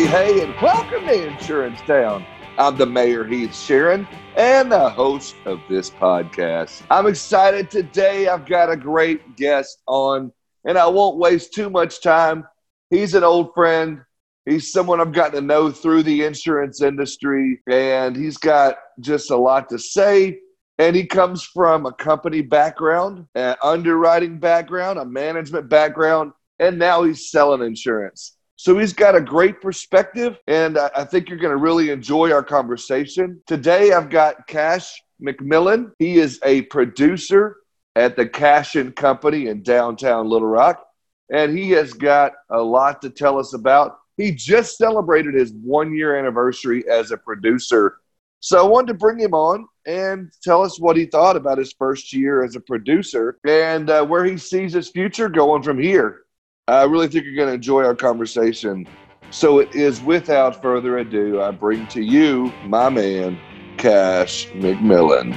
Hey, hey, and welcome to Insurance Town. I'm the Mayor Heath Sharon and the host of this podcast. I'm excited today. I've got a great guest on, and I won't waste too much time. He's an old friend. He's someone I've gotten to know through the insurance industry, and he's got just a lot to say. And he comes from a company background, an underwriting background, a management background, and now he's selling insurance. So he's got a great perspective, and I think you're going to really enjoy our conversation. Today, I've got Cash McMillan. He is a producer at the Cashion Company in downtown Little Rock, and he has got a lot to tell us about. He just celebrated his one year anniversary as a producer. So I wanted to bring him on and tell us what he thought about his first year as a producer and uh, where he sees his future going from here. I really think you're going to enjoy our conversation. So it is without further ado, I bring to you my man, Cash McMillan.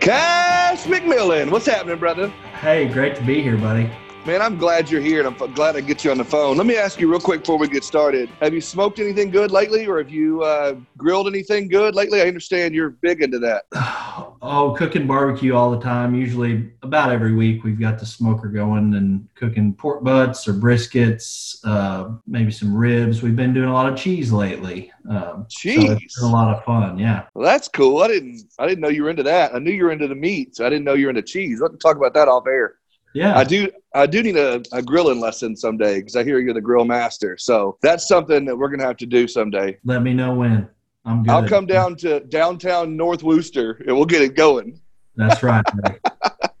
Cash McMillan, what's happening, brother? Hey, great to be here, buddy. Man, I'm glad you're here, and I'm glad I get you on the phone. Let me ask you real quick before we get started: Have you smoked anything good lately, or have you uh, grilled anything good lately? I understand you're big into that. Oh, cooking barbecue all the time. Usually, about every week, we've got the smoker going and cooking pork butts or briskets, uh, maybe some ribs. We've been doing a lot of cheese lately. Um, cheese, so it's been a lot of fun. Yeah. Well, that's cool. I didn't. I didn't know you were into that. I knew you were into the meats. I didn't know you were into cheese. Let's talk about that off air. Yeah, I do. I do need a, a grilling lesson someday because I hear you're the grill master. So that's something that we're gonna have to do someday. Let me know when. I'm good. I'll come down to downtown North Worcester and we'll get it going. That's right.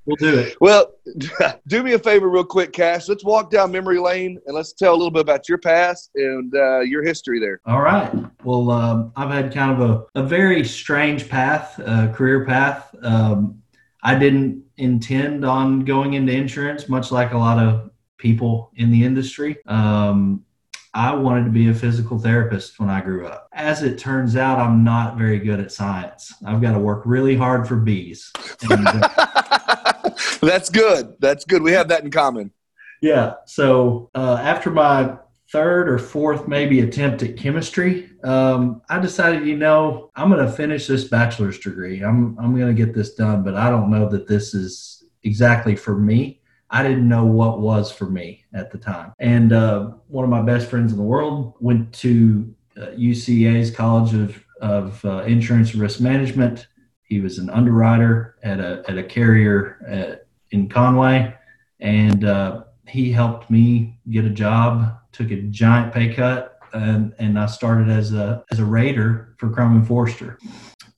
we'll do it. Well, do me a favor, real quick, Cash. Let's walk down memory lane and let's tell a little bit about your past and uh, your history there. All right. Well, um, I've had kind of a, a very strange path, uh, career path. Um, I didn't intend on going into insurance, much like a lot of people in the industry. Um, I wanted to be a physical therapist when I grew up. As it turns out, I'm not very good at science. I've got to work really hard for bees. And, uh, That's good. That's good. We have that in common. Yeah. So uh, after my third or fourth maybe attempt at chemistry, um, I decided, you know, I'm going to finish this bachelor's degree. I'm I'm going to get this done, but I don't know that this is exactly for me. I didn't know what was for me at the time. And uh, one of my best friends in the world went to uh, UCA's College of of uh, Insurance and Risk Management. He was an underwriter at a at a carrier at, uh, in Conway, and uh, he helped me get a job took a giant pay cut, and, and I started as a as a rater for Crum and Forster,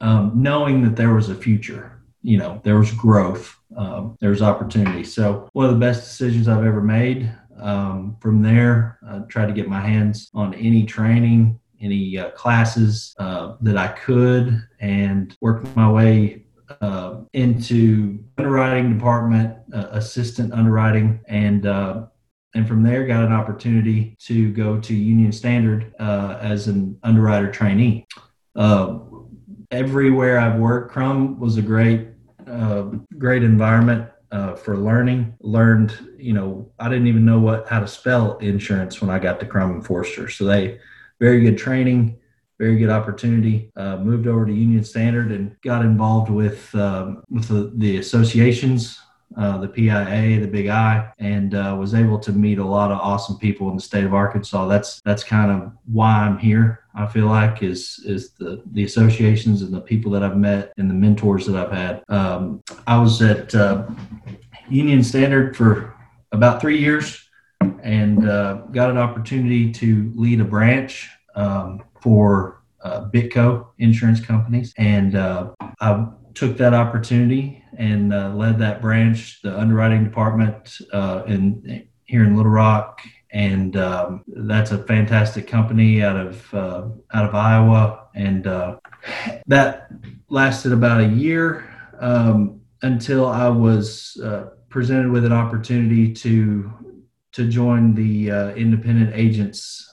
um, knowing that there was a future. You know, there was growth, um, there was opportunity. So one of the best decisions I've ever made. Um, from there, I tried to get my hands on any training, any uh, classes uh, that I could, and worked my way uh, into underwriting department, uh, assistant underwriting, and uh, and from there got an opportunity to go to Union Standard uh, as an underwriter trainee. Uh, everywhere I've worked, Crum was a great, uh, great environment uh, for learning. Learned, you know, I didn't even know what how to spell insurance when I got to Crum and Forster, so they very good training. Very good opportunity. Uh, moved over to Union Standard and got involved with um, with the, the associations uh, the PIA, the Big I, and uh, was able to meet a lot of awesome people in the state of Arkansas. That's that's kind of why I'm here. I feel like is is the the associations and the people that I've met and the mentors that I've had. Um, I was at uh, Union Standard for about three years and uh, got an opportunity to lead a branch um, for uh, Bitco insurance companies, and I took that opportunity and uh, led that branch, the underwriting department uh, in here in Little Rock, and um, that's a fantastic company out of uh, out of Iowa, and uh, that lasted about a year um, until I was uh, presented with an opportunity to to join the uh, independent agents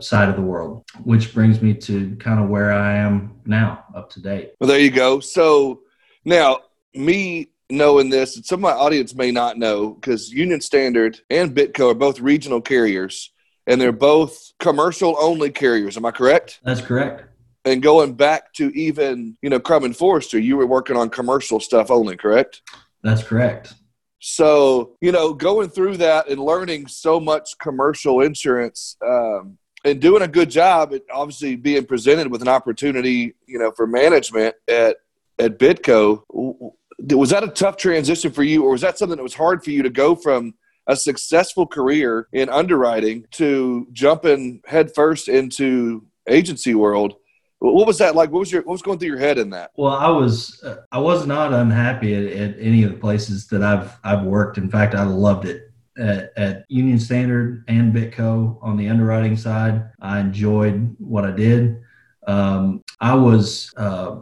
side of the world, which brings me to kind of where I am now, up to date. Well, there you go. So now, me knowing this, and some of my audience may not know because Union Standard and Bitco are both regional carriers. and they're both commercial only carriers. Am I correct? That's correct. And going back to even, you know, Crum and Forster, you were working on commercial stuff only, correct? That's correct. So, you know, going through that and learning so much commercial insurance um, and doing a good job at obviously being presented with an opportunity, you know, for management at, at Bitco. Was that a tough transition for you, or was that something that was hard for you to go from a successful career in underwriting to jumping headfirst into agency world? What was that like? What was your what was going through your head in that? Well, I was uh, I was not unhappy at, at, any of the places that I've I've worked. In fact, I loved it at, at Union Standard and Bitco on the underwriting side. I enjoyed what I did. Um, I was uh,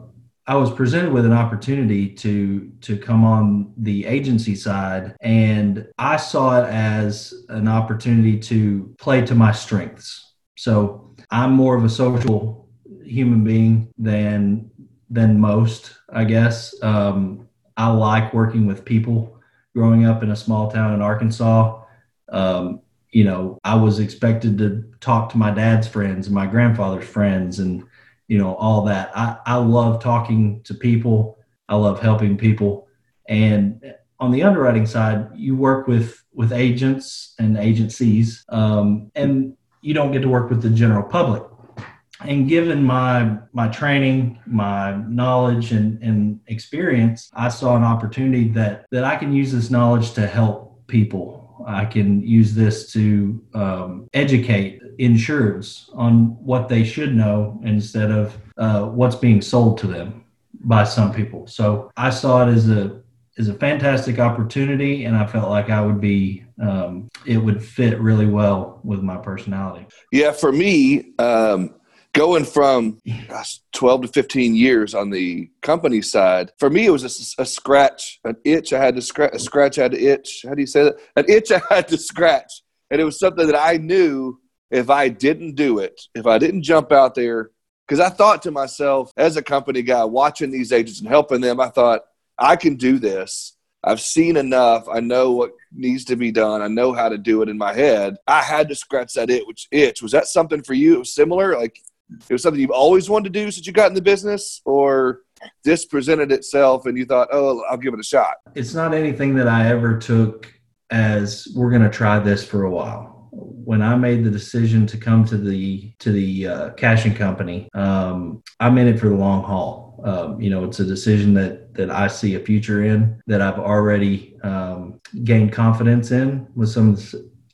I was presented with an opportunity to to come on the agency side, and I saw it as an opportunity to play to my strengths. So I'm more of a social human being than than most, I guess. Um, I like working with people. Growing up in a small town in Arkansas, um, you know, I was expected to talk to my dad's friends and my grandfather's friends, and you know all that. I I love talking to people. I love helping people, and on the underwriting side, you work with with agents and agencies, um, and you don't get to work with the general public and given my my training my knowledge and, and experience i saw an opportunity that that i can use this knowledge to help people. I can use this to um, educate insureds on what they should know instead of uh, what's being sold to them by some people. So i saw it as a as a fantastic opportunity and i felt like i would be um, it would fit really well with my personality. Yeah for me um, going from gosh, 12 to 15 years on the company side for me it was a, a scratch an itch i had to scratch a scratch I had to itch how do you say that an itch i had to scratch and it was something that i knew if i didn't do it if i didn't jump out there because i thought to myself as a company guy watching these agents and helping them i thought i can do this I've seen enough. I know what needs to be done. I know how to do it in my head. I had to scratch that itch. Itch was that something for you? It was similar. Like it was something you've always wanted to do since you got in the business, or this presented itself and you thought, oh, I'll give it a shot? It's not anything that I ever took as we're going to try this for a while. When I made the decision to come to the to the uh, Cashion company, um, I'm in it for the long haul. Um, you know, it's a decision that that I see a future in that I've already um, gained confidence in with some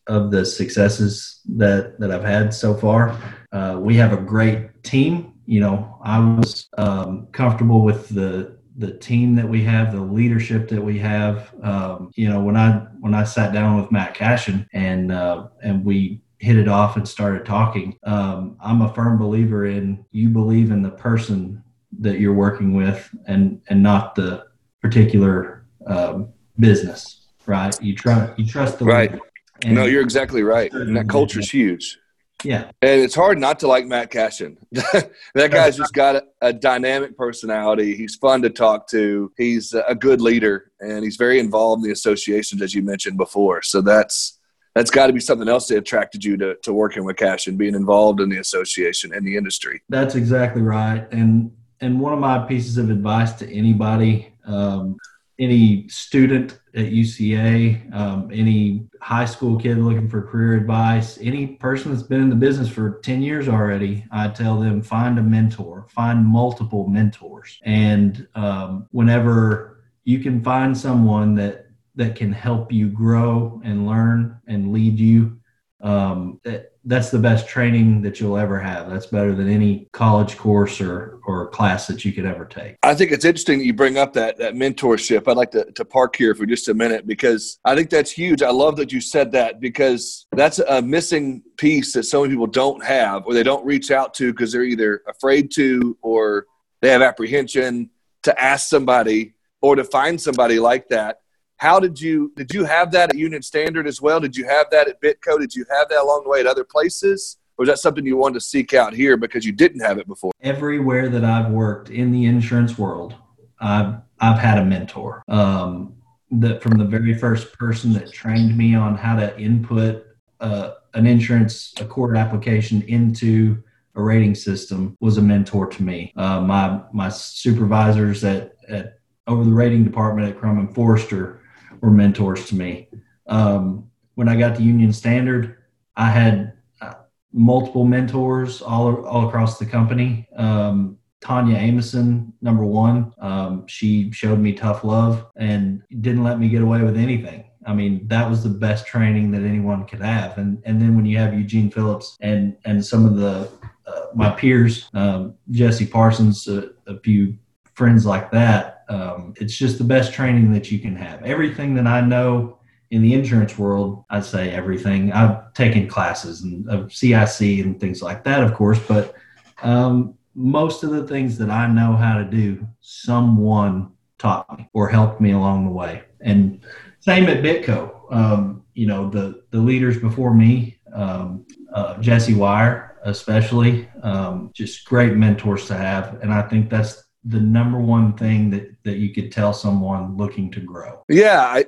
of the successes that that I've had so far. Uh, we have a great team. You know, I was um, comfortable with the the team that we have, the leadership that we have. Um, you know, when I when I sat down with Matt Cashion and uh, and we hit it off and started talking, um, I'm a firm believer in you believe in the person that you're working with and and not the particular um, business, right? You trust you trust the right. No, you're exactly right. And that culture is huge. Yeah. And it's hard not to like Matt Cashion. that guy's just got a, a, dynamic personality. He's fun to talk to. He's a good leader and he's very involved in the associations, as you mentioned before. So that's that's got to be something else that attracted you to, to working with Cashion, being involved in the association and the industry. That's exactly right. And and one of my pieces of advice to anybody um, any student at UCA, um, any high school kid looking for career advice, any person that's been in the business for 10 years already, I tell them find a mentor, find multiple mentors. And um, whenever you can find someone that that can help you grow and learn and lead you, um, that, that's the best training that you'll ever have. That's better than any college course or, or class that you could ever take. I think it's interesting that you bring up that, that mentorship. I'd like to, to park here for just a minute because I think that's huge. I love that you said that because that's a missing piece that so many people don't have or they don't reach out to because they're either afraid to or they have apprehension to ask somebody or to find somebody like that how did you did you have that at Union Standard as well? Did you have that at Bitco? Did you have that along the way at other places? Or was that something you wanted to seek out here because you didn't have it before? Everywhere that I've worked in the insurance world, I've I've had a mentor. Um, that from the very first person that trained me on how to input a, an insurance ACORD application into a rating system was a mentor to me. Uh, my my supervisors at, at over the rating department at Crum and Forster were mentors to me. Um, when I got to Union Standard, I had uh, multiple mentors all all across the company. Um, Tanya Amison, number one, um, she showed me tough love and didn't let me get away with anything. I mean, that was the best training that anyone could have. And and then when you have Eugene Phillips and and some of the uh, my peers, um, Jesse Parsons, uh, a few friends like that, um, it's just the best training that you can have. Everything that I know in the insurance world, I'd say everything. I've taken classes and of CIC and things like that, of course, but um, most of the things that I know how to do, someone taught me or helped me along the way. And same at Bitco. Um, you know, the the leaders before me, um, uh, Jesse Wire especially, um, just great mentors to have, and I think that's the number one thing that that you could tell someone looking to grow. Yeah, I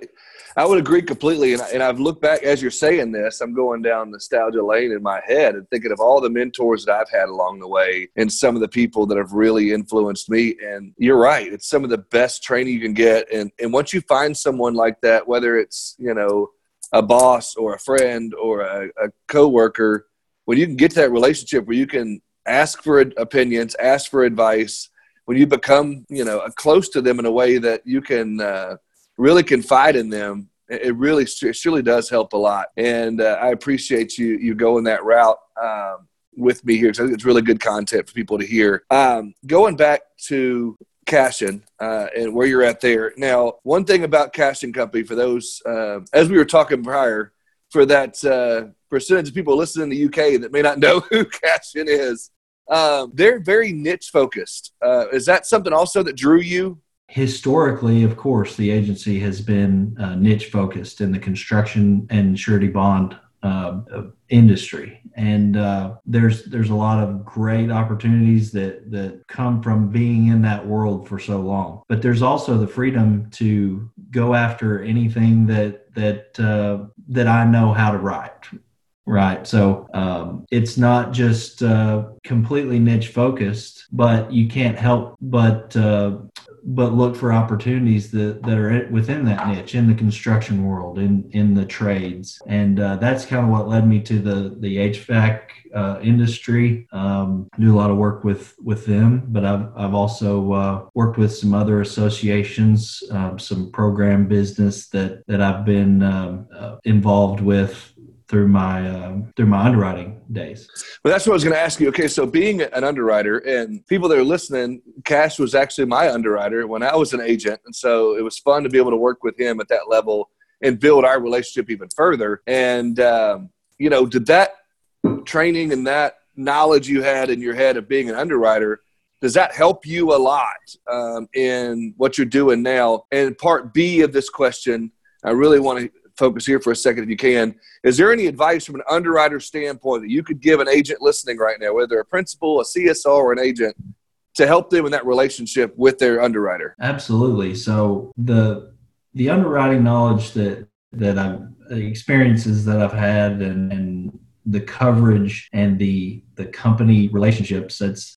I would agree completely. And, and I've looked back as you're saying this, I'm going down nostalgia lane in my head and thinking of all the mentors that I've had along the way and some of the people that have really influenced me. And you're right, it's some of the best training you can get. And, and once you find someone like that, whether it's, you know, a boss or a friend or a, a coworker, when you can get to that relationship where you can ask for opinions, ask for advice, when you become, you know, close to them in a way that you can, uh, really confide in them, it really it surely does help a lot. And uh, I appreciate you you going that route um, with me here because it's really good content for people to hear. Um, going back to Cashion uh, and where you're at there now. One thing about Cashion Company for those, uh, as we were talking prior, for that uh, percentage of people listening in the UK that may not know who Cashion is, um, they're very niche focused. Uh, is that something also that drew you historically, of course, the agency has been uh, niche focused in the construction and surety bond uh, industry, and uh, there's there's a lot of great opportunities that that come from being in that world for so long. But there's also the freedom to go after anything that that uh, that I know how to write. Right. So um, it's not just uh, completely niche focused, but you can't help but uh, but look for opportunities that, that are within that niche in the construction world in in the trades and uh, that's kind of what led me to the the hvac uh, industry um, do a lot of work with with them but i've, I've also uh, worked with some other associations um, some program business that that i've been um, uh, involved with through my um, through my underwriting days. Well, that's what I was going to ask you. Okay, so being an underwriter and people that are listening, Cash was actually my underwriter when I was an agent, and so it was fun to be able to work with him at that level and build our relationship even further. And um, you know, did that training and that knowledge you had in your head of being an underwriter? Does that help you a lot um, in what you're doing now? And part B of this question, I really want to focus here for a second if you can. Is there any advice from an underwriter standpoint that you could give an agent listening right now, whether a principal, a CSO, or an agent, to help them in that relationship with their underwriter? Absolutely. So the the underwriting knowledge that that I've experiences that I've had and, and the coverage and the the company relationships that's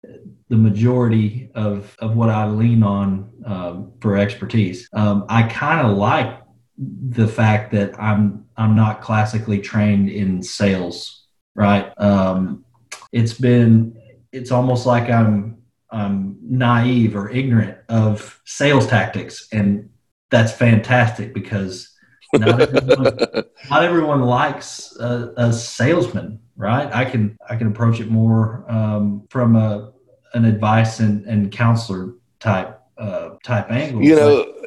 the majority of of what I lean on um, for expertise. Um, I kind of like the fact that I'm I'm not classically trained in sales, right? Um, it's been it's almost like I'm I'm naive or ignorant of sales tactics, and that's fantastic because not everyone, not everyone likes a, a, salesman, right? I can I can approach it more um, from a an advice and, and counselor type uh, type angle. You know,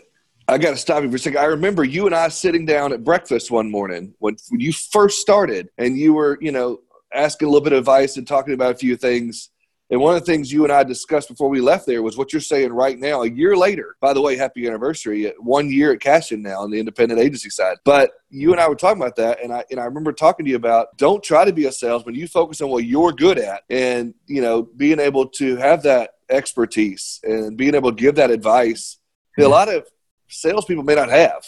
I got to stop you for a second. I remember you and I sitting down at breakfast one morning when, when you first started, and you were, you know, asking a little bit of advice and talking about a few things. And one of the things you and I discussed before we left there was what you're saying right now, a year later. By the way, happy anniversary! Uh, one year at Cashion now on the independent agency side. But you and I were talking about that, and I and I remember talking to you about don't try to be a salesman. You focus on what you're good at, and you know, being able to have that expertise and being able to give that advice. A lot of salespeople may not have.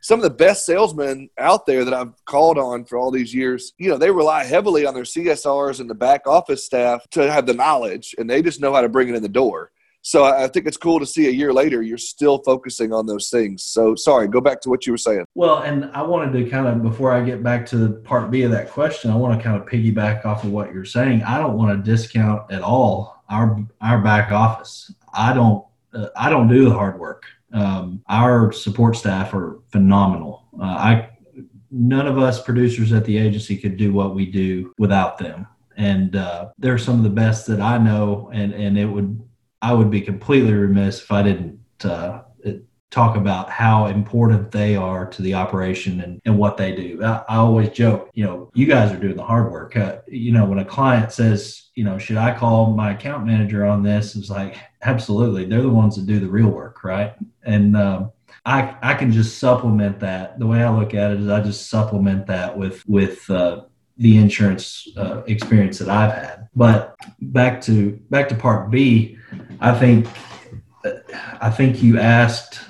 some of the best salesmen out there that I've called on for all these years, you know, they rely heavily on their CSRs and the back office staff to have the knowledge and they just know how to bring it in the door. So I think it's cool to see a year later you're still focusing on those things. So sorry, go back to what you were saying. Well, and I wanted to kind of before I get back to part B of that question, I want to kind of piggyback off of what you're saying. I don't want to discount at all our our back office. I don't uh, I don't do the hard work. Um, our support staff are phenomenal. Uh, I none of us producers at the agency could do what we do without them, and uh, they're some of the best that I know. And and it would I would be completely remiss if I didn't uh, talk about how important they are to the operation and, and what they do. I, I always joke, you know, you guys are doing the hard work. Uh, you know, when a client says, you know, should I call my account manager on this? It's like, absolutely. They're the ones that do the real work, right? And um, I, I can just supplement that. The way I look at it is I just supplement that with, with, uh, the insurance uh, experience that I've had. But back to back to part B, I think I think you asked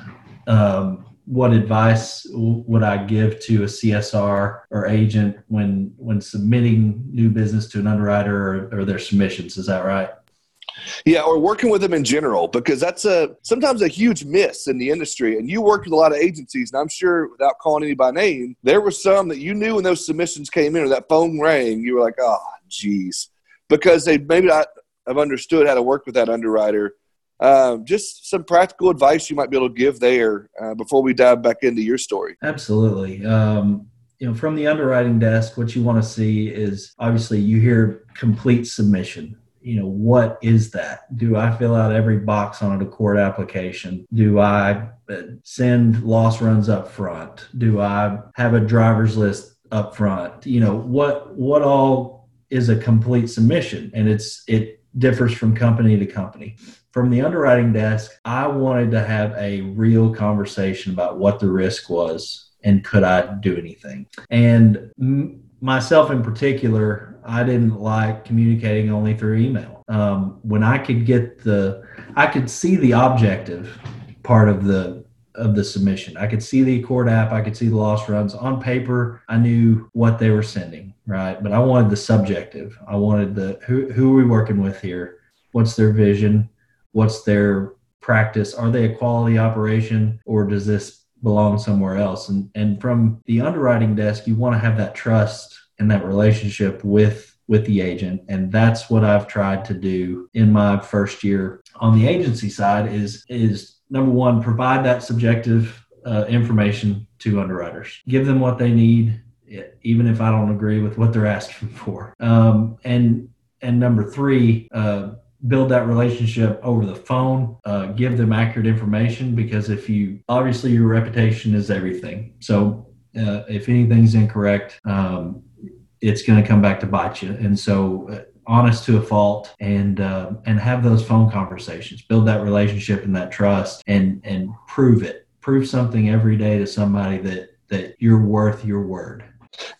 um, what advice would I give to a CSR or agent when when submitting new business to an underwriter or, or their submissions? Is that right? Yeah, or working with them in general, because that's a sometimes a huge miss in the industry. And you worked with a lot of agencies, and I'm sure without calling any by name, there were some that you knew when those submissions came in or that phone rang, you were like, oh, geez, because they maybe not have understood how to work with that underwriter um, just some practical advice you might be able to give there uh, before we dive back into your story. Absolutely. Um, you know, from the underwriting desk, what you want to see is obviously you hear complete submission. You know, what is that? Do I fill out every box on ACORD application? Do I uh, send loss runs up front? Do I have a driver's list up front? You know, what what all is a complete submission? And it's it differs from company to company from the underwriting desk, I wanted to have a real conversation about what the risk was and could I do anything. And m- myself in particular, I didn't like communicating only through email. Um, when I could get the, I could see the objective part of the of the submission. I could see the ACORD app, I could see the loss runs on paper. I knew what they were sending, right? But I wanted the subjective. I wanted the who who are we working with here? What's their vision? what's their practice are they a quality operation or does this belong somewhere else and and from the underwriting desk you want to have that trust and that relationship with with the agent and that's what I've tried to do in my first year on the agency side is is number one provide that subjective uh, information to underwriters give them what they need even if I don't agree with what they're asking for. Um, and and number three uh, build that relationship over the phone uh, give them accurate information because if you obviously your reputation is everything. So uh, if anything's incorrect um, it's going to come back to bite you. And so uh, honest to a fault and uh, and have those phone conversations. Build that relationship and that trust and and prove it. Prove something every day to somebody that that you're worth your word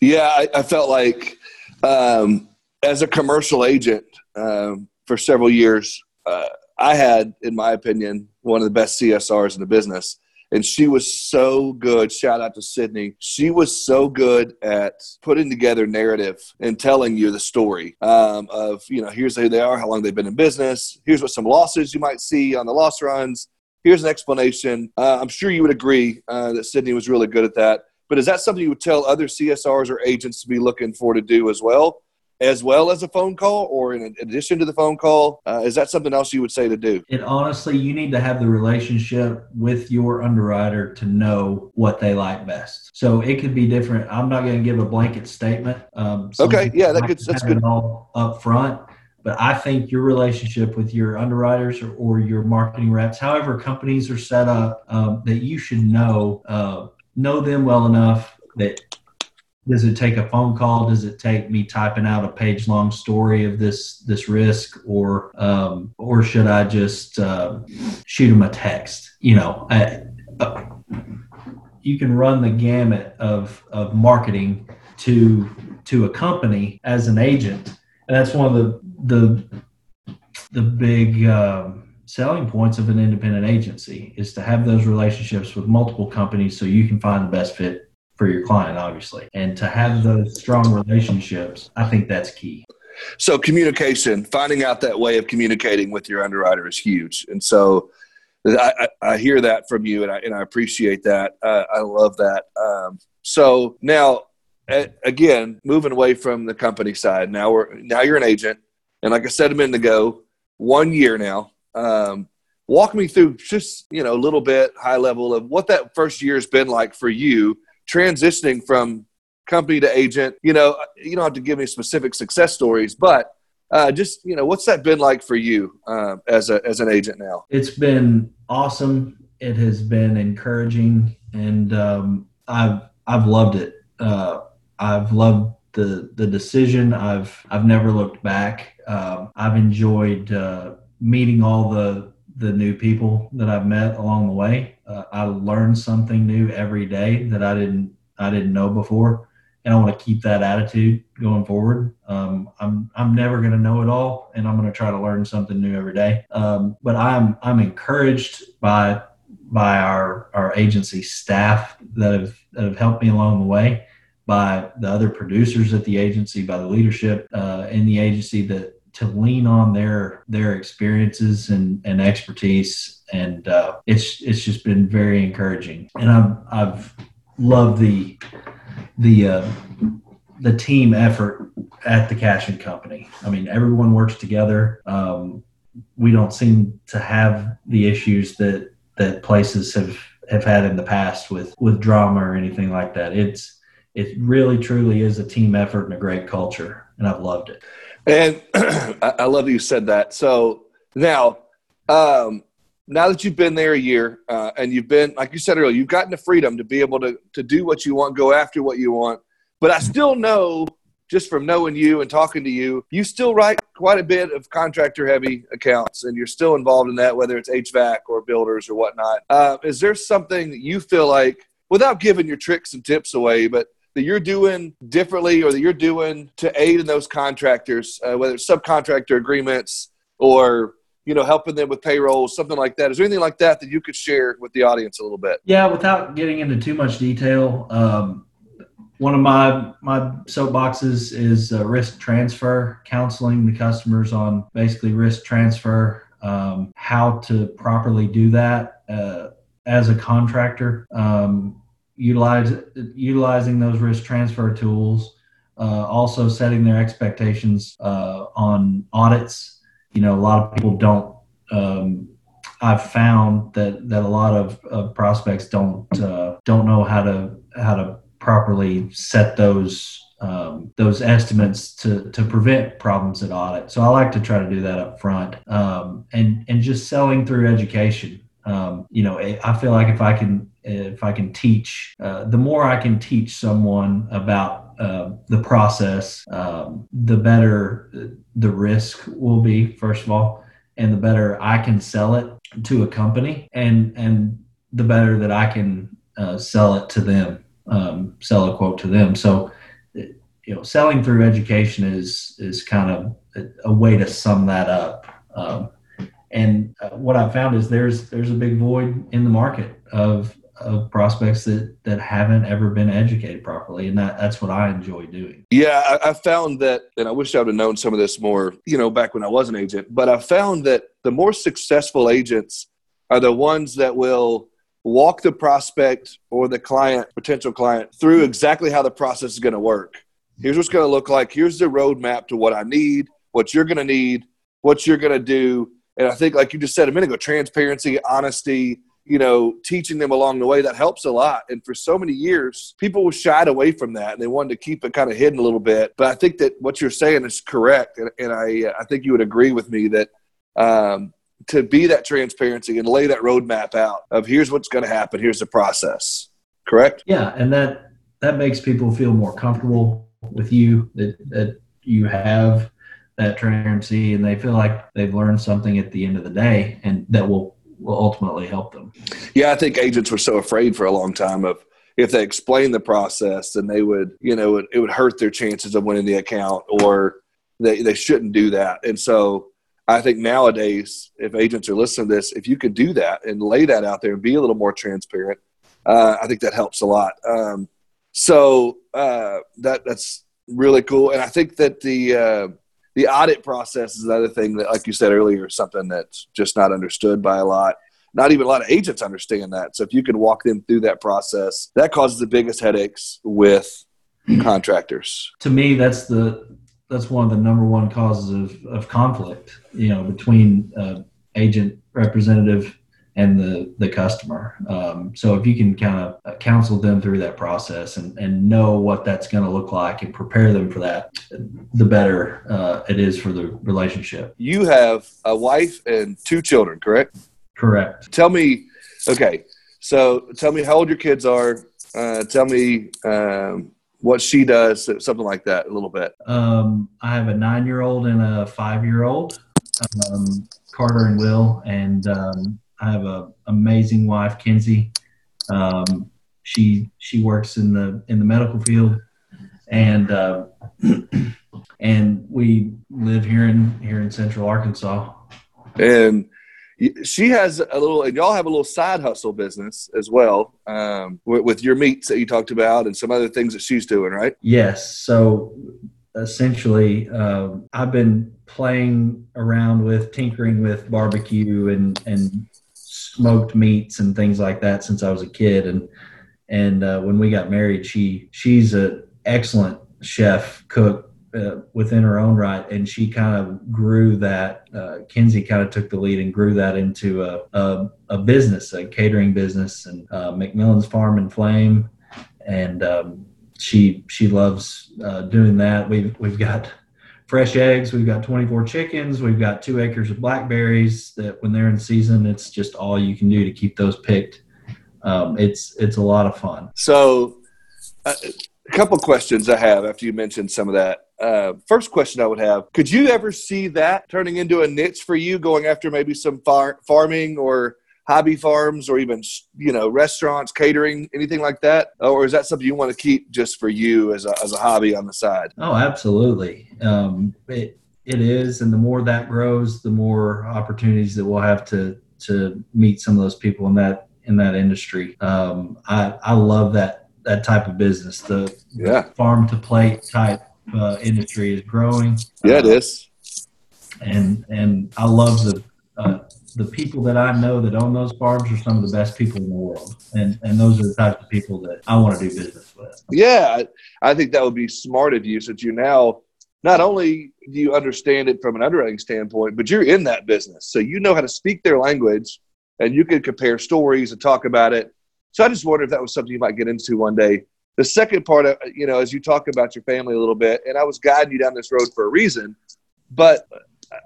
yeah i, I felt like um, as a commercial agent um, for several years. Uh, I had, in my opinion, one of the best CSRs in the business. And she was so good. Shout out to Sydney. She was so good at putting together narrative and telling you the story um, of, you know, here's who they are, how long they've been in business. Here's what some losses you might see on the loss runs. Here's an explanation. Uh, I'm sure you would agree uh, that Sydney was really good at that. But is that something you would tell other CSRs or agents to be looking for to do as well? as well as a phone call or in addition to the phone call? Uh, is that something else you would say to do? It honestly, you need to have the relationship with your underwriter to know what they like best. So it could be different. I'm not going to give a blanket statement. Um, okay, yeah, that could, that's good. All up front. But I think your relationship with your underwriters or, or your marketing reps, however companies are set up, um, that you should know uh, know them well enough that does it take a phone call? Does it take me typing out a page long story of this this risk? Or um, or should i just uh, shoot them a text? You know I, uh, you can run the gamut of of marketing to to a company as an agent. And that's one of the the the big um, selling points of an independent agency is to have those relationships with multiple companies so you can find the best fit for your client obviously. And to have those strong relationships i think that's key. So communication finding out that way of communicating with your underwriter is huge. And so i, I hear that from you and i, and I appreciate that. Uh, i love that. Um, so now again moving away from the company side now we're now you're an agent. And like i said a minute ago one year now um, walk me through just you know a little bit high level of what that first year has been like for you transitioning from company to agent. You know you don't have to give me specific success stories but uh, just you know what's that been like for you uh, as a as an agent now? It's been awesome. It has been encouraging and um, i've i've loved it. Uh, i've loved the the decision. I've i've never looked back. Um, i've enjoyed uh, meeting all the the new people that I've met along the way. Uh, I learn something new every day that I didn't I didn't know before, and I want to keep that attitude going forward. Um, I'm I'm never going to know it all, and I'm going to try to learn something new every day. Um, but I'm I'm encouraged by by our our agency staff that have that have helped me along the way, by the other producers at the agency, by the leadership uh, in the agency that to lean on their their experiences and, and expertise. And uh, it's it's just been very encouraging. And I've I've loved the the uh, the team effort at the Cashion company. I mean everyone works together. Um, we don't seem to have the issues that that places have have had in the past with with drama or anything like that. It's it really truly is a team effort and a great culture and I've loved it and I love that you said that. So now, um, now that you've been there a year uh, and you've been, like you said earlier, you've gotten the freedom to be able to, to do what you want, go after what you want. But I still know, just from knowing you and talking to you, you still write quite a bit of contractor heavy accounts and you're still involved in that, whether it's HVAC or builders or whatnot. Uh, is there something that you feel like, without giving your tricks and tips away, but that you're doing differently or that you're doing to aid in those contractors, uh, whether it's subcontractor agreements or you know helping them with payroll, something like that? Is there anything like that that you could share with the audience a little bit? Yeah, without getting into too much detail. Um, one of my my soapboxes is uh, risk transfer, counseling the customers on basically risk transfer, um, how to properly do that uh, as a contractor. Um, utilize utilizing those risk transfer tools, uh, also setting their expectations uh, on audits. You know, a lot of people don't. Um, I've found that that a lot of, of prospects don't uh, don't know how to how to properly set those um, those estimates to to prevent problems at audit. So I like to try to do that up front, um, and and just selling through education. Um, you know, I feel like if I can if I can teach, uh, the more I can teach someone about uh, the process, um, the better the risk will be. First of all, and the better I can sell it to a company, and and the better that I can uh, sell it to them, um, sell a quote to them. So, you know, selling through education is is kind of a, way to sum that up. Um, and uh, what I've found is there's there's a big void in the market of of prospects that that haven't ever been educated properly and that, that's what i enjoy doing. Yeah I, I, found that and i wish i would have known some of this more you know back when i was an agent but i found that the more successful agents are the ones that will walk the prospect or the client potential client through exactly how the process is going to work. Here's what's going to look like. Here's the roadmap to what i need what you're going to need what you're going to do. And i think like you just said a minute ago transparency honesty you know, teaching them along the way, that helps a lot. And for so many years, people shied away from that and they wanted to keep it kind of hidden a little bit. But I think that what you're saying is correct. And, and I, I think you would agree with me that um, to be that transparency and lay that roadmap out of here's what's going to happen, here's the process. Correct? Yeah. And that, that makes people feel more comfortable with you that, that you have that transparency and they feel like they've learned something at the end of the day and that will will ultimately help them. Yeah, I think agents were so afraid for a long time of if they explained the process, then they would, you know, it, it would hurt their chances of winning the account, or they they shouldn't do that. And so I think nowadays, if agents are listening to this, if you could do that and lay that out there and be a little more transparent, uh, I think that helps a lot. Um, so uh, that that's really cool, and I think that the uh, the audit process is another thing that, like you said earlier, something that's just not understood by a lot. Not even a lot of agents understand that. So if you can walk them through that process, that causes the biggest headaches with contractors. To me, that's the that's one of the number one causes of, of conflict. You know, between uh, agent representative and the the customer. Um, so if you can kind of uh, counsel them through that process and, and know what that's going to look like and prepare them for that, the better uh, it is for the relationship. You have a wife and two children, correct? Correct. Tell me, okay. So tell me how old your kids are. Uh, tell me um, what she does, something like that, a little bit. Um, I have a nine year old and a five year old, um, Carter and Will, and um, I have a amazing wife, Kenzie. Um, she she works in the in the medical field, and uh, and we live here in here in Central Arkansas. And she has a little, and y'all have a little side hustle business as well um, with, with, your meats that you talked about, and some other things that she's doing, right? Yes. So essentially, uh, I've been playing around with tinkering with barbecue and and smoked meats and things like that since I was a kid, and and uh, when we got married, she she's an excellent chef cook uh, within her own right, and she kind of grew that. Uh, Kenzie kind of took the lead and grew that into a a, a business, a catering business, and uh, McMillan's Farm and Flame, and um, she she loves uh, doing that. We've we've got fresh eggs. We've got 24 chickens. We've got two acres of blackberries that when they're in season, it's just all you can do to keep those picked. Um, it's it's a lot of fun. So, uh, a couple questions I have after you mentioned some of that. Uh, first question I would have: Could you ever see that turning into a niche for you, going after maybe some far- farming or hobby farms or even you know restaurants catering anything like that? Or is that something you want to keep just for you as a, as a hobby on the side? Oh absolutely. Um, it, it is and the more that grows the more opportunities that we'll have to to meet some of those people in that in that industry. Um, i i love that that type of business. The, yeah. farm to plate type uh, industry is growing. Yeah it is. And and i love the uh, the people that I know that own those farms are some of the best people in the world, and and those are the types of people that I want to do business with. Yeah, I think that would be smart of you, since you now not only do you understand it from an underwriting standpoint, but you're in that business, so you know how to speak their language, and you can compare stories and talk about it. So I just wonder if that was something you might get into one day. The second part, of, you know, as you talk about your family a little bit, and I was guiding you down this road for a reason, but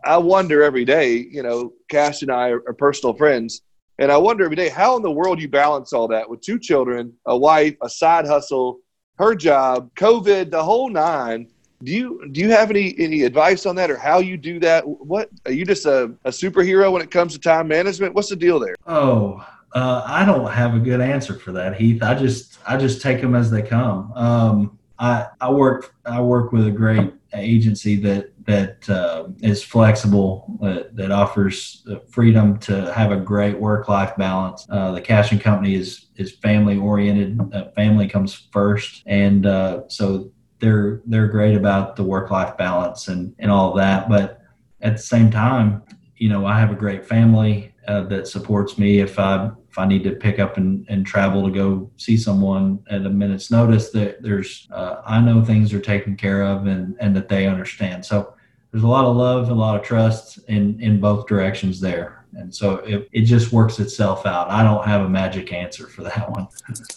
I wonder every day, you know, Cash and I are, are, personal friends, and I wonder every day how in the world you balance all that with two children, a wife, a side hustle, her job, COVID, the whole nine. Do you do you have any any advice on that, or how you do that? What are you just a, a superhero when it comes to time management? What's the deal there? Oh, uh, I don't have a good answer for that, Heath. I just I just take them as they come. Um, I I work I work with a great agency that that uh, is flexible, uh, that offers freedom to have a great work-life balance. Uh, the Cashion Company is is family-oriented. Uh, family comes first, and uh, so they're they're great about the work-life balance and and all that. But at the same time, you know, I have a great family uh, that supports me if I if I need to pick up and, and travel to go see someone at a minute's notice, that there's uh, I know things are taken care of and and that they understand. So there's a lot of love, a lot of trust in in both directions there. And so it, it just works itself out. I don't have a magic answer for that one.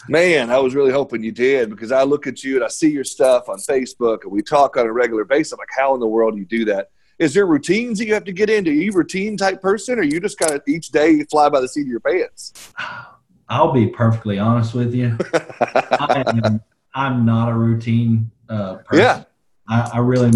Man, I was really hoping you did because I look at you and I see your stuff on Facebook and we talk on a regular basis. I'm like, how in the world do you do that? Is there routines that you have to get into? Are you a routine type person or you just kind of each day fly by the seat of your pants? I'll be perfectly honest with you. I am, I'm not a routine uh, person. Yeah. I, I really,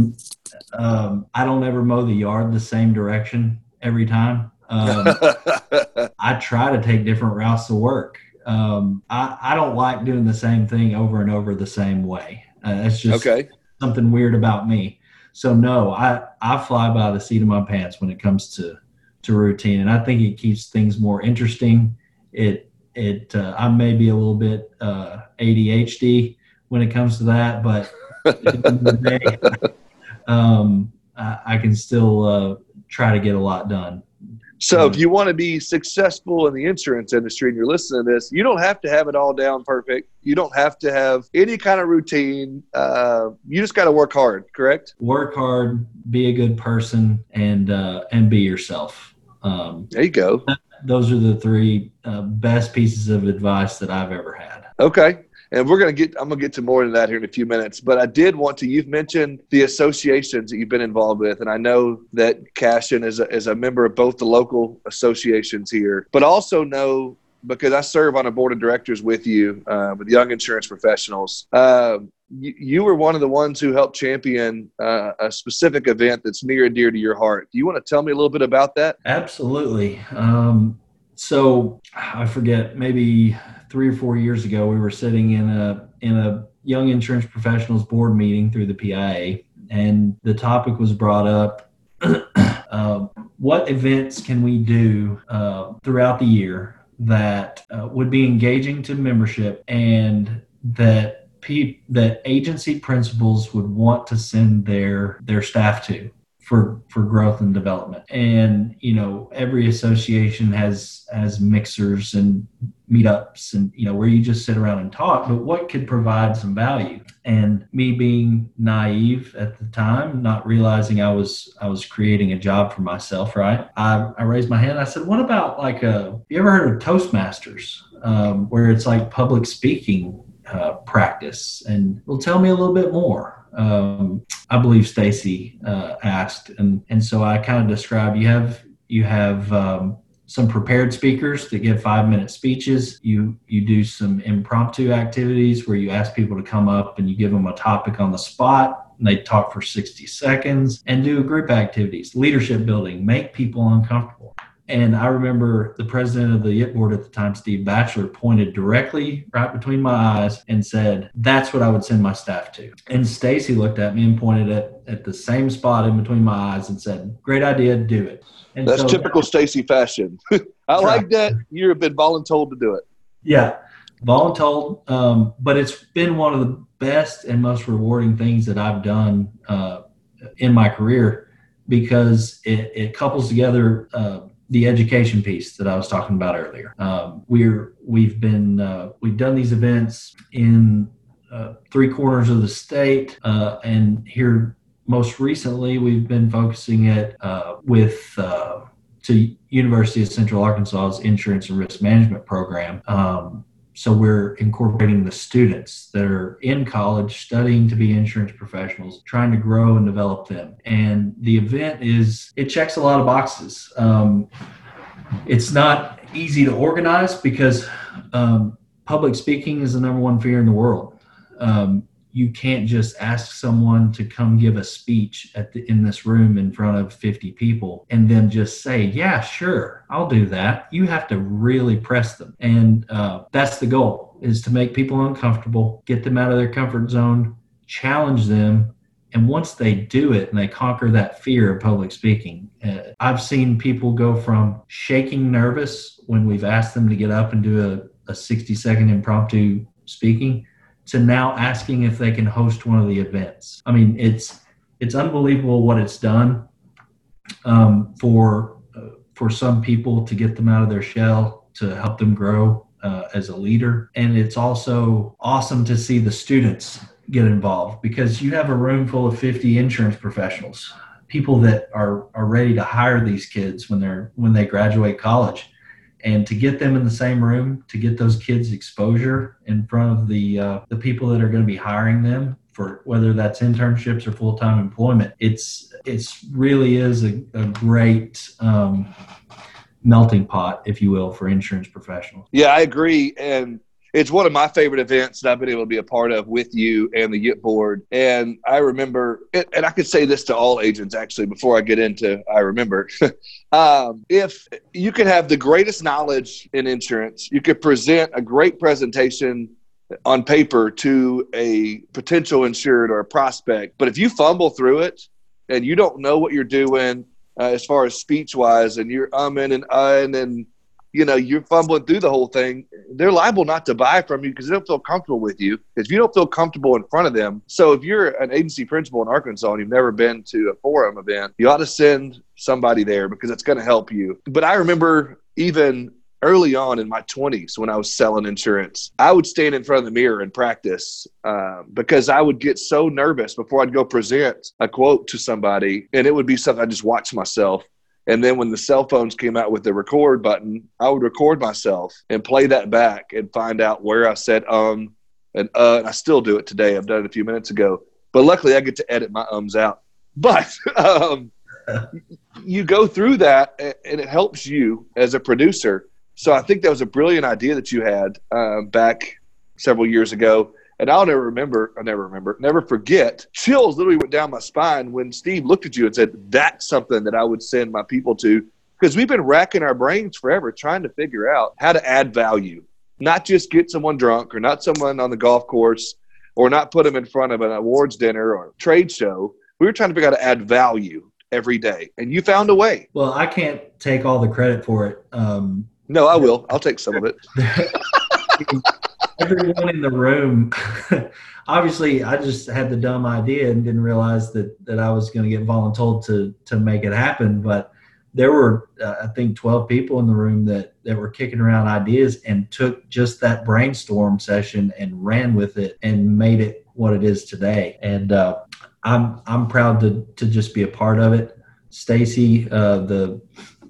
um, I don't ever mow the yard the same direction every time. Um, I try to take different routes to work. Um, I, I don't like doing the same thing over and over the same way. Uh, that's just okay. something weird about me. so no, I I fly by the seat of my pants when it comes to to routine, and I think it keeps things more interesting. It it uh, I may be a little bit uh, ADHD when it comes to that, but day, um, I, I, can still uh, try to get a lot done. So, if you want to be successful in the insurance industry and you're listening to this, you don't have to have it all down perfect. You don't have to have any kind of routine. Uh, you just got to work hard, correct? Work hard, be a good person, and uh, and be yourself. Um, there you go. Those are the three uh, best pieces of advice that I've ever had. Okay and we're going to get i'm going to get to more of that here in a few minutes but i did want to you've mentioned the associations that you've been involved with and i know that Cashion is a, is a member of both the local associations here but also know because i serve on a board of directors with you uh, with young insurance professionals uh, you, you, were one of the ones who helped champion uh, a specific event that's near and dear to your heart. Do you want to tell me a little bit about that? Absolutely. Um, so i forget maybe three or four years ago, we were sitting in a in a young insurance professionals board meeting through the PIA, and the topic was brought up. uh, what events can we do uh, throughout the year that uh, would be engaging to membership and that pe- that agency principals would want to send their their staff to? For for growth and development. And you know every association has has mixers and meetups and you know where you just sit around and talk but what could provide some value? And me being naive at the time not realizing i was i was creating a job for myself right? I, I raised my hand. I said what about like a you ever heard of toastmasters um, where it's like public speaking uh, practice? And well tell me a little bit more um, I believe Stacy uh, asked, and and so I kind of described. You have you have um, some prepared speakers that give five minute speeches. You you do some impromptu activities where you ask people to come up and you give them a topic on the spot. And they talk for 60 seconds and do group activities, leadership building, make people uncomfortable. And I remember the president of the YIP board at the time, Steve Batchelor, pointed directly right between my eyes and said, That's what I would send my staff to. And Stacy looked at me and pointed at, at the same spot in between my eyes and said, Great idea, do it. And That's so typical Stacy fashion. I like that. You have been voluntold to do it. Yeah, voluntold. Um, but it's been one of the best and most rewarding things that I've done uh, in my career because it, it couples together. Uh, the education piece that I was talking about earlier. Um, we're we've been uh, we've done these events in uh, three corners of the state, uh, and here most recently we've been focusing it uh, with uh, to University of Central Arkansas's insurance and risk management program. Um, so we're incorporating the students that are in college studying to be insurance professionals, trying to grow and develop them. And the event is, it checks a lot of boxes. Um, it's not easy to organize because um, public speaking is the number one fear in the world. Um, you can't just ask someone to come give a speech at the, in this room in front of 50 people and then just say yeah sure i'll do that. You have to really press them. And uh, that's the goal is to make people uncomfortable get them out of their comfort zone challenge them and once they do it and they conquer that fear of public speaking uh, i've seen people go from shaking nervous when we've asked them to get up and do a, a 60 second impromptu speaking to now asking if they can host one of the events. I mean, it's it's unbelievable what it's done um, for uh, for some people to get them out of their shell to help them grow uh, as a leader, and it's also awesome to see the students get involved because you have a room full of 50 insurance professionals people that are are ready to hire these kids when they're when they graduate college and to get them in the same room to get those kids exposure in front of the uh, the people that are going to be hiring them for whether that's internships or full-time employment it's it's really is a, a great um, melting pot if you will for insurance professionals. Yeah i agree and it's one of my favorite events that I've been able to be a part of with you and the YIP board. And I remember, and I could say this to all agents actually before I get into I remember. um, if you could have the greatest knowledge in insurance, you could present a great presentation on paper to a potential insured or a prospect. But if you fumble through it, and you don't know what you're doing uh, as far as speech wise, and you're umming and uhing and you know you're fumbling through the whole thing, they're liable not to buy from you because they don't feel comfortable with you. If you don't feel comfortable in front of them, so if you're an agency principal in Arkansas and you've never been to a forum event, you ought to send somebody there because it's going to help you. But I remember even early on in my 20s when I was selling insurance, I would stand in front of the mirror and practice uh, because I would get so nervous before I'd go present a quote to somebody. And it would be something I just watch myself. And then when the cell phones came out with the record button, I would record myself and play that back and find out where I said um and uh. And I still do it today. I've done it a few minutes ago. But luckily, I get to edit my ums out. But um, you go through that, and it helps you as a producer so I think that was a brilliant idea that you had uh, back several years ago. And I'll never remember, I never remember, never forget. Chills literally went down my spine when Steve looked at you and said, That's something that I would send my people to. Because we've been racking our brains forever trying to figure out how to add value, not just get someone drunk or not someone on the golf course or not put them in front of an awards dinner or trade show. We were trying to figure out how to add value every day. And you found a way. Well, I can't take all the credit for it. Um, no, I will. I'll take some of it. Everyone in the room, obviously, I just had the dumb idea and didn't realize that that I was going to get voluntold to to make it happen. But there were, uh, I think, twelve people in the room that that were kicking around ideas and took just that brainstorm session and ran with it and made it what it is today. And uh, I'm I'm proud to to just be a part of it. Stacy, uh, the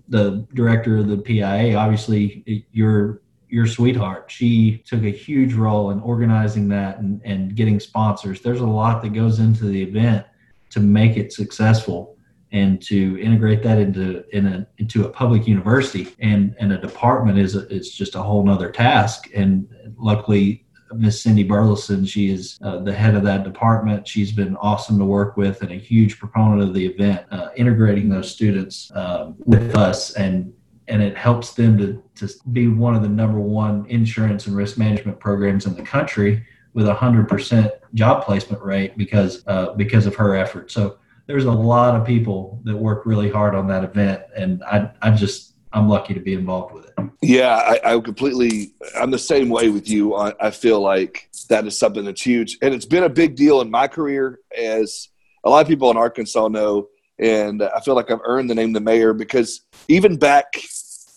the director of the PIA, obviously your your sweetheart. She took a huge role in organizing that and, and getting sponsors. There's a lot that goes into the event to make it successful and to integrate that into in a into a public university and and a department is a, is just a whole nother task. And luckily Miss Cindy Burleson. She is uh, the head of that department. She's been awesome to work with and a huge proponent of the event, uh, integrating those students uh, with us and and it helps them to, to be one of the number one insurance and risk management programs in the country with a hundred percent job placement rate because uh, because of her effort. So there's a lot of people that work really hard on that event, and I I just I'm lucky to be involved with it. Yeah, I, I completely. I'm the same way with you. I, I, feel like that is something that's huge, and it's been a big deal in my career, as a lot of people in Arkansas know. And I feel like I've earned the name the mayor because even back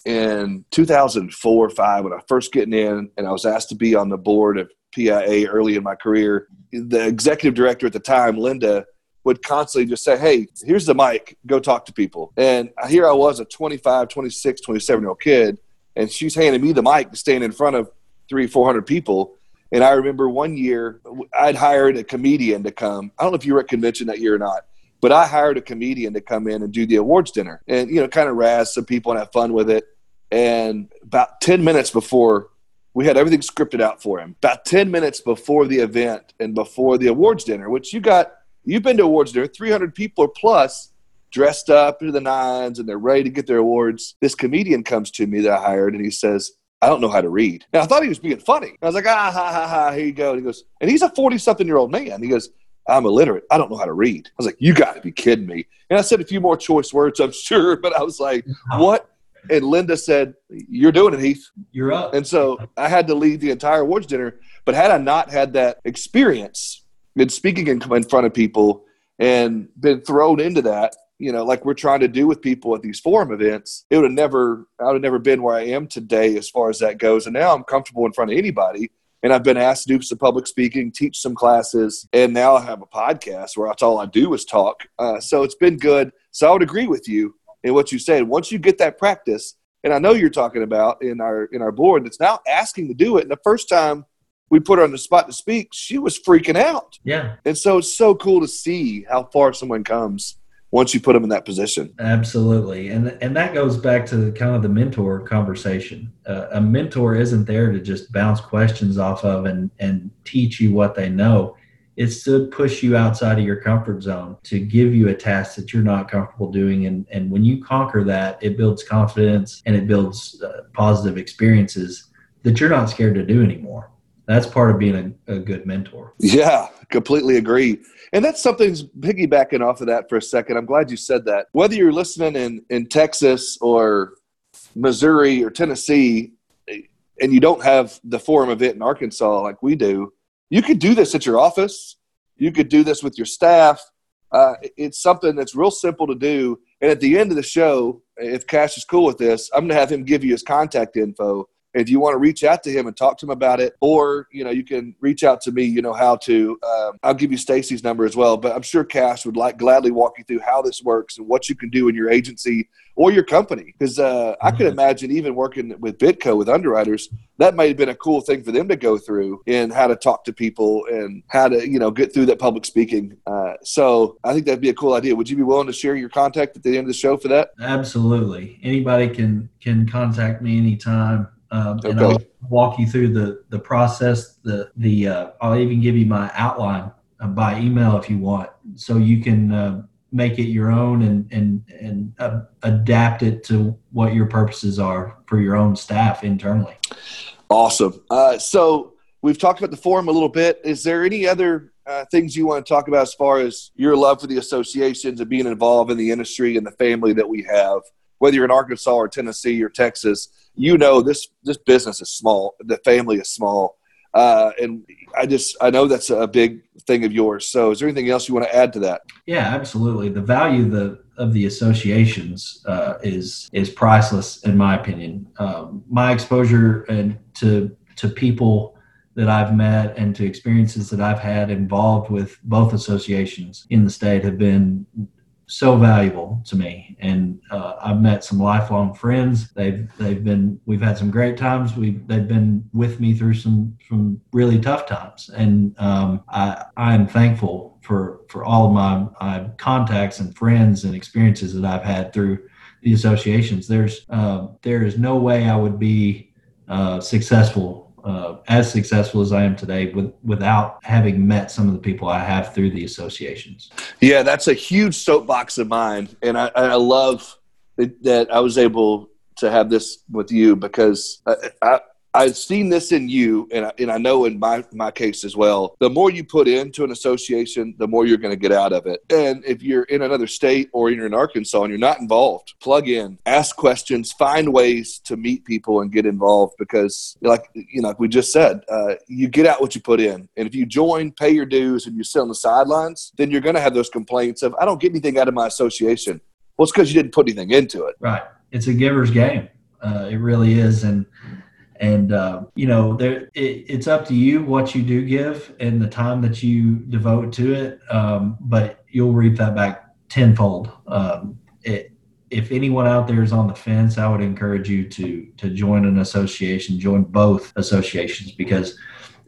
in 2004 or five, when I first getting in, and I was asked to be on the board of PIA early in my career, the executive director at the time, Linda, would constantly just say, Hey, here's the mic, go talk to people. And here I was, a 25, 26, 27 year old kid, and she's handing me the mic to stand in front of three, 400 people. And I remember one year I'd hired a comedian to come. I don't know if you were at convention that year or not, but I hired a comedian to come in and do the awards dinner and, you know, kind of razz some people and have fun with it. And about 10 minutes before we had everything scripted out for him, about 10 minutes before the event and before the awards dinner, which you got You've been to awards dinner, 300 people or plus dressed up into the nines and they're ready to get their awards. This comedian comes to me that I hired and he says, I don't know how to read. Now I thought he was being funny. I was like, ah, ha, ha, ha, here you go. And he goes, and he's a 40 something year old man. He goes, I'm illiterate. I don't know how to read. I was like, you got to be kidding me. And I said a few more choice words, I'm sure, but I was like, what? And Linda said, You're doing it, Heath. You're up. And so I had to lead the entire awards dinner. But had I not had that experience, been speaking in, in front of people and been thrown into that, you know, like we're trying to do with people at these forum events, it would have never, I would have never been where I am today as far as that goes. And now I'm comfortable in front of anybody. And I've been asked to do some public speaking, teach some classes, and now I have a podcast where that's all I do is talk. Uh, so it's been good. So I would agree with you in what you said. Once you get that practice, and I know you're talking about in our in our board, that's now asking to do it. And the first time we put her on the spot to speak, she was freaking out. Yeah. And so it's so cool to see how far someone comes once you put them in that position. Absolutely. And and that goes back to kind of the mentor conversation. Uh, a mentor isn't there to just bounce questions off of and and teach you what they know. It's to push you outside of your comfort zone, to give you a task that you're not comfortable doing. And, and when you conquer that, it builds confidence and it builds uh, positive experiences that you're not scared to do anymore that's part of being a, a good mentor. Yeah, completely agree. And that's something's piggybacking off of that for a second. I'm glad you said that. Whether you're listening in, in Texas or Missouri or Tennessee, and you don't have the forum event in Arkansas like we do, you could do this at your office. You could do this with your staff. Uh, it's something that's real simple to do. And at the end of the show, if Cash is cool with this, I'm going to have him give you his contact info if you want to reach out to him and talk to him about it or you know you can reach out to me you know how to um, i'll give you stacy's number as well but i'm sure cash would like gladly walk you through how this works and what you can do in your agency or your company. Because uh, i could mm-hmm. imagine even working with bitco with underwriters that may have been a cool thing for them to go through in how to talk to people and how to you know get through that public speaking uh, so i think that'd be a cool idea. Would you be willing to share your contact at the end of the show for that? Absolutely. Anybody can can contact me anytime um, okay. and I'll walk you through the the process. The the uh, I'll even give you my outline uh, by email if you want, so you can uh, make it your own and and and uh, adapt it to what your purposes are for your own staff internally. Awesome. Uh, so we've talked about the forum a little bit. Is there any other uh, things you want to talk about as far as your love for the associations and being involved in the industry and the family that we have, whether you're in Arkansas or Tennessee or Texas? you know this this business is small the family is small. Uh, and i just i know that's a big thing of yours. So is there anything else you want to add to that? Yeah absolutely. The value the of the associations uh, is is priceless in my opinion. Um, my exposure and to to people that I've met and to experiences that I've had involved with both associations in the state have been so valuable to me. And uh, i've met some lifelong friends. They've they've been we've had some great times. We they've been with me through some some really tough times. And um, i i am thankful for for all of my, my contacts and friends and experiences that i've had through the associations. There's uh, there is no way i would be uh, successful uh, as successful as I am today with, without having met some of the people I have through the associations. Yeah, that's a huge soapbox of mine. And I, I love that I was able to have this with you because I, I, I've seen this in you, and I, and I know in my, my case as well. The more you put into an association, the more you're going to get out of it. And if you're in another state or you're in Arkansas and you're not involved, plug in, ask questions, find ways to meet people and get involved because, like you know, like we just said, uh, you get out what you put in. And if you join, pay your dues, and you sit on the sidelines, then you're going to have those complaints of I don't get anything out of my association. Well, it's because you didn't put anything into it. Right. It's a giver's game. Uh, it really is, and and uh, you know there it, it's up to you what you do give and the time that you devote to it. Um, but you'll reap that back tenfold. Um, it, if anyone out there is on the fence i would encourage you to to join an association join both associations because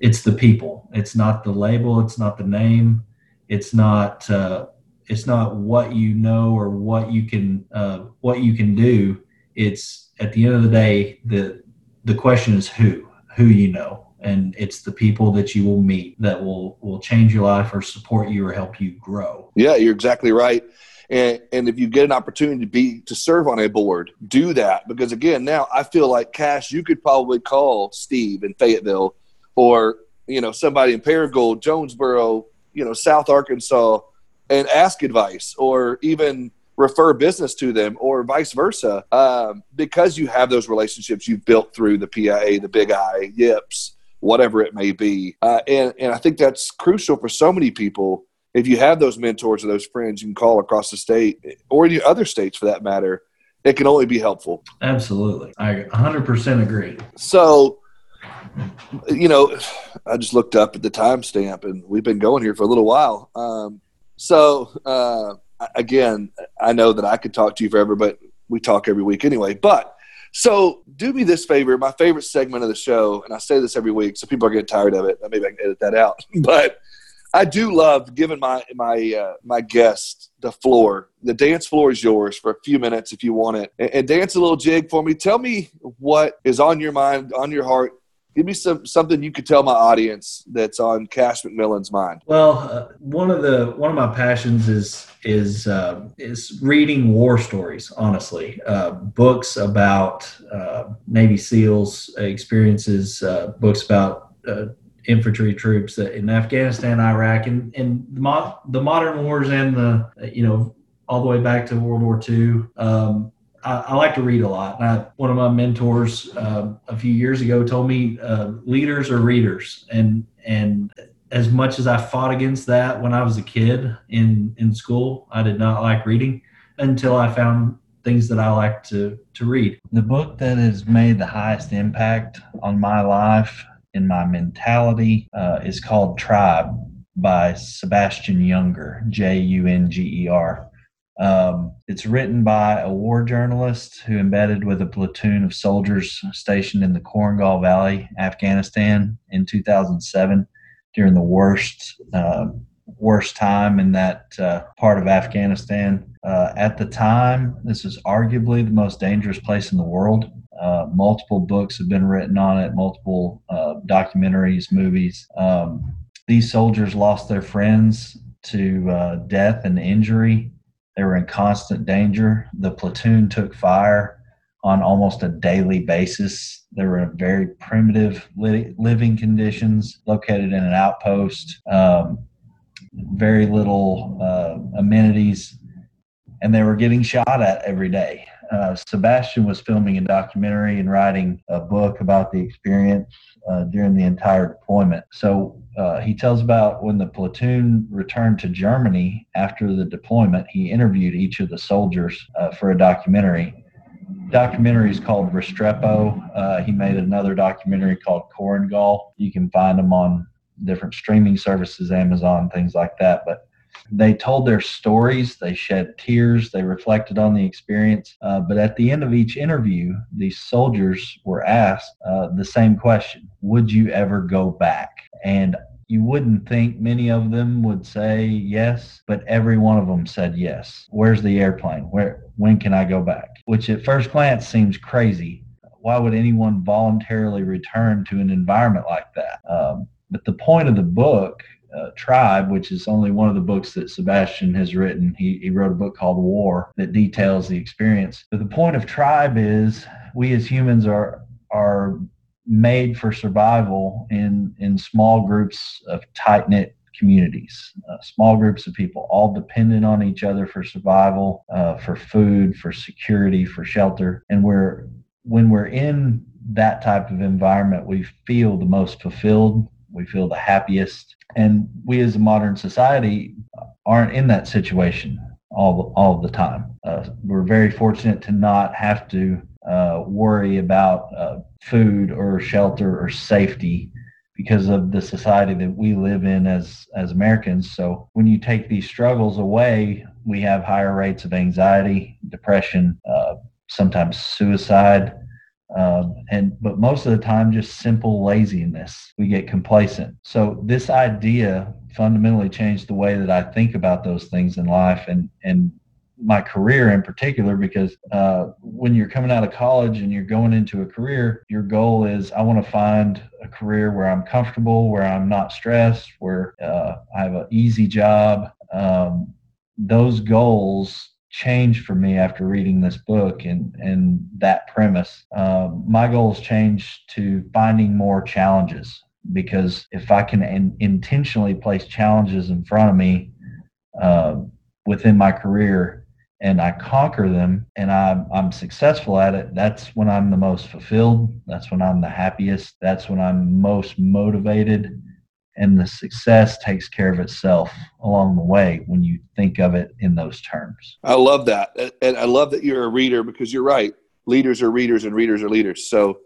it's the people. It's not the label. It's not the name. It's not uh, it's not what you know or what you can uh, what you can do. It's at the end of the day the the question is who who you know. And it's the people that you will meet that will will change your life or support you or help you grow. Yeah you're exactly right. And, and if you get an opportunity to be to serve on a board do that. Because again now i feel like cash you could probably call steve in fayetteville or you know somebody in paragould jonesboro you know south arkansas and ask advice or even refer business to them or vice versa um, because you have those relationships you've built through the PIA, the Big I, YIPS, whatever it may be. Uh, and, and I think that's crucial for so many people. If you have those mentors or those friends you can call across the state or any other states for that matter, it can only be helpful. Absolutely. I 100% agree. So, you know, I just looked up at the timestamp and we've been going here for a little while. Um, so, uh, again, I know that I could talk to you forever, but we talk every week anyway. But so do me this favor. My favorite segment of the show, and I say this every week, so people are getting tired of it. Maybe I can edit that out. but I do love giving my my uh, my guest the floor. The dance floor is yours for a few minutes if you want it, and, and dance a little jig for me. Tell me what is on your mind, on your heart give me some something you could tell my audience that's on Cash McMillan's mind. Well, uh, one of the one of my passions is is uh, is reading war stories. Honestly, uh, books about uh, Navy SEALs experiences, uh, books about uh, infantry troops in Afghanistan, Iraq, and and the, mo- the modern wars and the you know all the way back to World War II. Um, I, I, like to read a lot. I, one of my mentors uh, a few years ago told me uh, leaders are readers, and and as much as I fought against that when I was a kid in in school, I did not like reading until I found things that I like to to read. The book that has made the highest impact on my life and my mentality uh, is called Tribe by Sebastian Junger, J U N G E R. Um, it's written by a war journalist who embedded with a platoon of soldiers stationed in the Korengal Valley, Afghanistan, in 2007 during the worst uh, worst time in that uh, part of Afghanistan. Uh, at the time, this is arguably the most dangerous place in the world. Uh, multiple books have been written on it, multiple uh, documentaries, movies. Um, these soldiers lost their friends to uh, death and injury. They were in constant danger. The platoon took fire on almost a daily basis. They were in very primitive li- living conditions, located in an outpost, um, very little uh, amenities, and they were getting shot at every day. Uh, Sebastian was filming a documentary and writing a book about the experience uh, during the entire deployment. So uh, he tells about when the platoon returned to Germany after the deployment, he interviewed each of the soldiers uh, for a documentary documentary is called Restrepo. Uh, he made another documentary called Korengal. You can find them on different streaming services, Amazon, things like that. But they told their stories, they shed tears, they reflected on the experience. Uh, but at the end of each interview, these soldiers were asked uh, the same question Would you ever go back? And you wouldn't think many of them would say yes, but every one of them said yes. Where's the airplane? Where when can I go back? Which at first glance seems crazy. Why would anyone voluntarily return to an environment like that? Um, but the point of the book, uh, Tribe, which is only one of the books that Sebastian has written, he, he wrote a book called War that details the experience. But the point of Tribe is we as humans are are made for survival in in small groups of tight knit communities, uh, small groups of people, all dependent on each other for survival, uh, for food, for security, for shelter. And we're when we're in that type of environment, we feel the most fulfilled. We feel the happiest, and we as a modern society aren't in that situation all all the time. Uh, we're very fortunate to not have to uh, worry about uh, food or shelter or safety because of the society that we live in as as Americans. So when you take these struggles away, we have higher rates of anxiety, depression, uh, sometimes suicide, um, and but most of the time just simple laziness. We get complacent. So this idea fundamentally changed the way that I think about those things in life, and and my career in particular because uh, when you're coming out of college and you're going into a career, your goal is I want to find a career where I'm comfortable, where I'm not stressed, where uh, I have an easy job. Um, those goals changed for me after reading this book and and that premise. Um, my goals changed to finding more challenges because if I can in, intentionally place challenges in front of me uh, within my career, and I conquer them and I'm, I'm successful at it, that's when I'm the most fulfilled. That's when I'm the happiest. That's when I'm most motivated. And the success takes care of itself along the way when you think of it in those terms. I love that. And I love that you're a reader because you're right. Leaders are readers and readers are leaders. So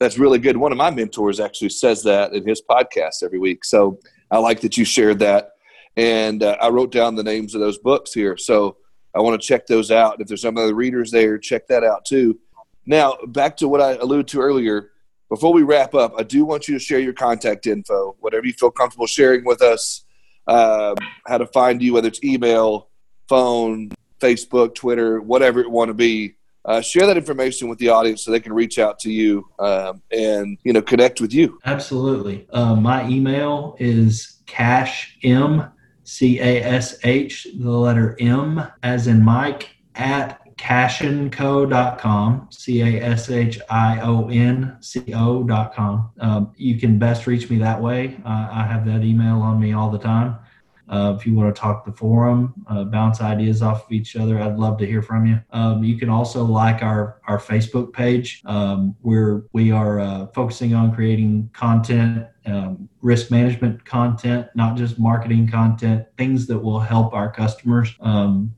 that's really good. One of my mentors actually says that in his podcast every week. So I like that you shared that. And uh, I wrote down the names of those books here. So I want to check those out. If there's some other readers there, check that out too. Now, back to what I alluded to earlier. Before we wrap up, I do want you to share your contact info, whatever you feel comfortable sharing with us, uh, how to find you, whether it's email, phone, Facebook, Twitter, whatever it want to be. Uh, share that information with the audience so they can reach out to you um, and you know connect with you. Absolutely. Uh, my email is cash m C A S H, the letter M, as in Mike, at cashionco.com, C A S H I O N C O.com. Um, you can best reach me that way. Uh, I have that email on me all the time. Uh, if you want to talk the forum, uh, bounce ideas off of each other, I'd love to hear from you. Um, you can also like our our Facebook page, um, where we are uh, focusing on creating content, um, risk management content, not just marketing content, things that will help our customers um,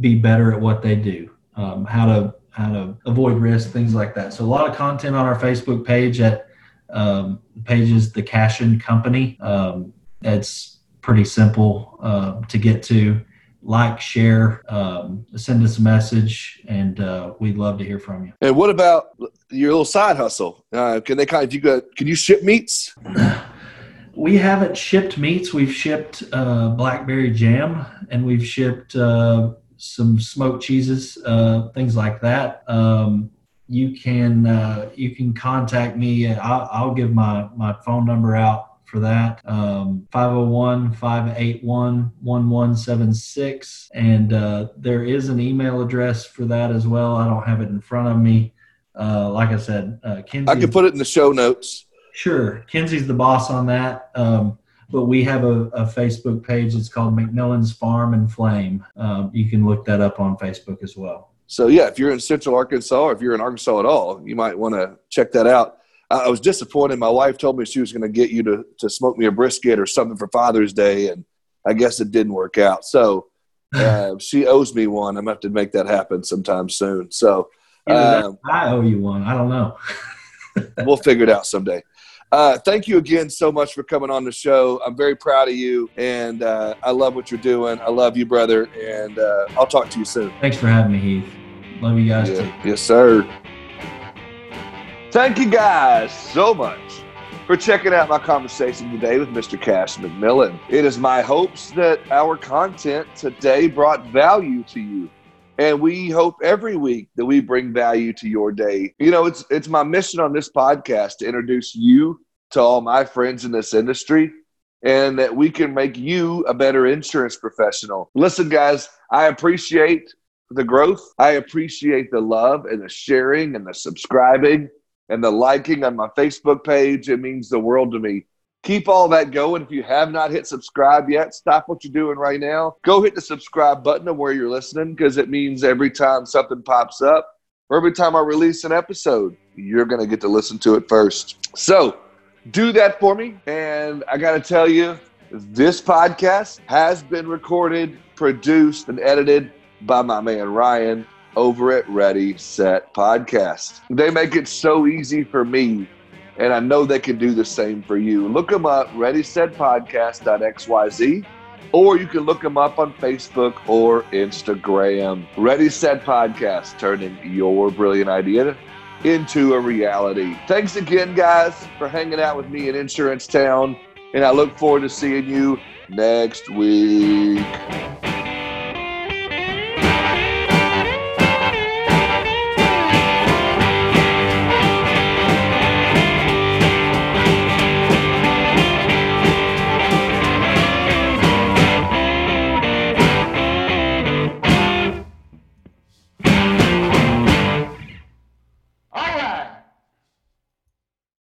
be better at what they do, um, how to how to avoid risk, things like that. So a lot of content on our Facebook page at um, pages the Cashion Company. Um, it's pretty simple uh, to get to. Like, share, um, send us a message, and uh, we'd love to hear from you. And what about your little side hustle? Uh, can they kind of you got? Can you ship meats? we haven't shipped meats. We've shipped uh, blackberry jam, and we've shipped uh, some smoked cheeses, uh, things like that. Um, you can uh, you can contact me. I'll, I'll give my my phone number out for that. Um, 501 581 1176. And uh, there is an email address for that as well. I don't have it in front of me. Uh, like I said, uh, Kinsey. I can put it in the show notes. Sure. kenzie's the boss on that. Um, but we have a, a, Facebook page. It's called McMillan's Farm and Flame. Um, you can look that up on Facebook as well. So, yeah, if you're in Central Arkansas or if you're in Arkansas at all, you might want to check that out. I was disappointed. My wife told me she was going to get you to, to smoke me a brisket or something for Father's Day, and I guess it didn't work out. So uh, she owes me one. I'm going to have to make that happen sometime soon. So um, I owe you one. I don't know. we'll figure it out someday. Uh, thank you again so much for coming on the show. I'm very proud of you, and uh, I love what you're doing. I love you, brother, and uh, I'll talk to you soon. Thanks for having me, Heath. Love you guys yeah. too. Yes, sir. Thank you guys so much for checking out my conversation today with Mr. Cash McMillan. It is my hopes that our content today brought value to you. And we hope every week that we bring value to your day. You know, it's it's my mission on this podcast to introduce you to all my friends in this industry and that we can make you a better insurance professional. Listen, guys, I appreciate the growth. I appreciate the love and the sharing and the subscribing and the liking on my Facebook page. It means the world to me. Keep all that going. If you have not hit subscribe yet, stop what you're doing right now. Go hit the subscribe button of where you're listening because it means every time something pops up or every time I release an episode, you're going to get to listen to it first. So do that for me. And I got to tell you, this podcast has been recorded, produced, and edited by my man Ryan over at Ready Set Podcast. They make it so easy for me, and I know they can do the same for you. Look them up, ReadySetPodcast.xyz, or you can look them up on Facebook or Instagram. Ready Set Podcast, turning your brilliant idea into a reality. Thanks again, guys, for hanging out with me in Insurance Town, and I look forward to seeing you next week.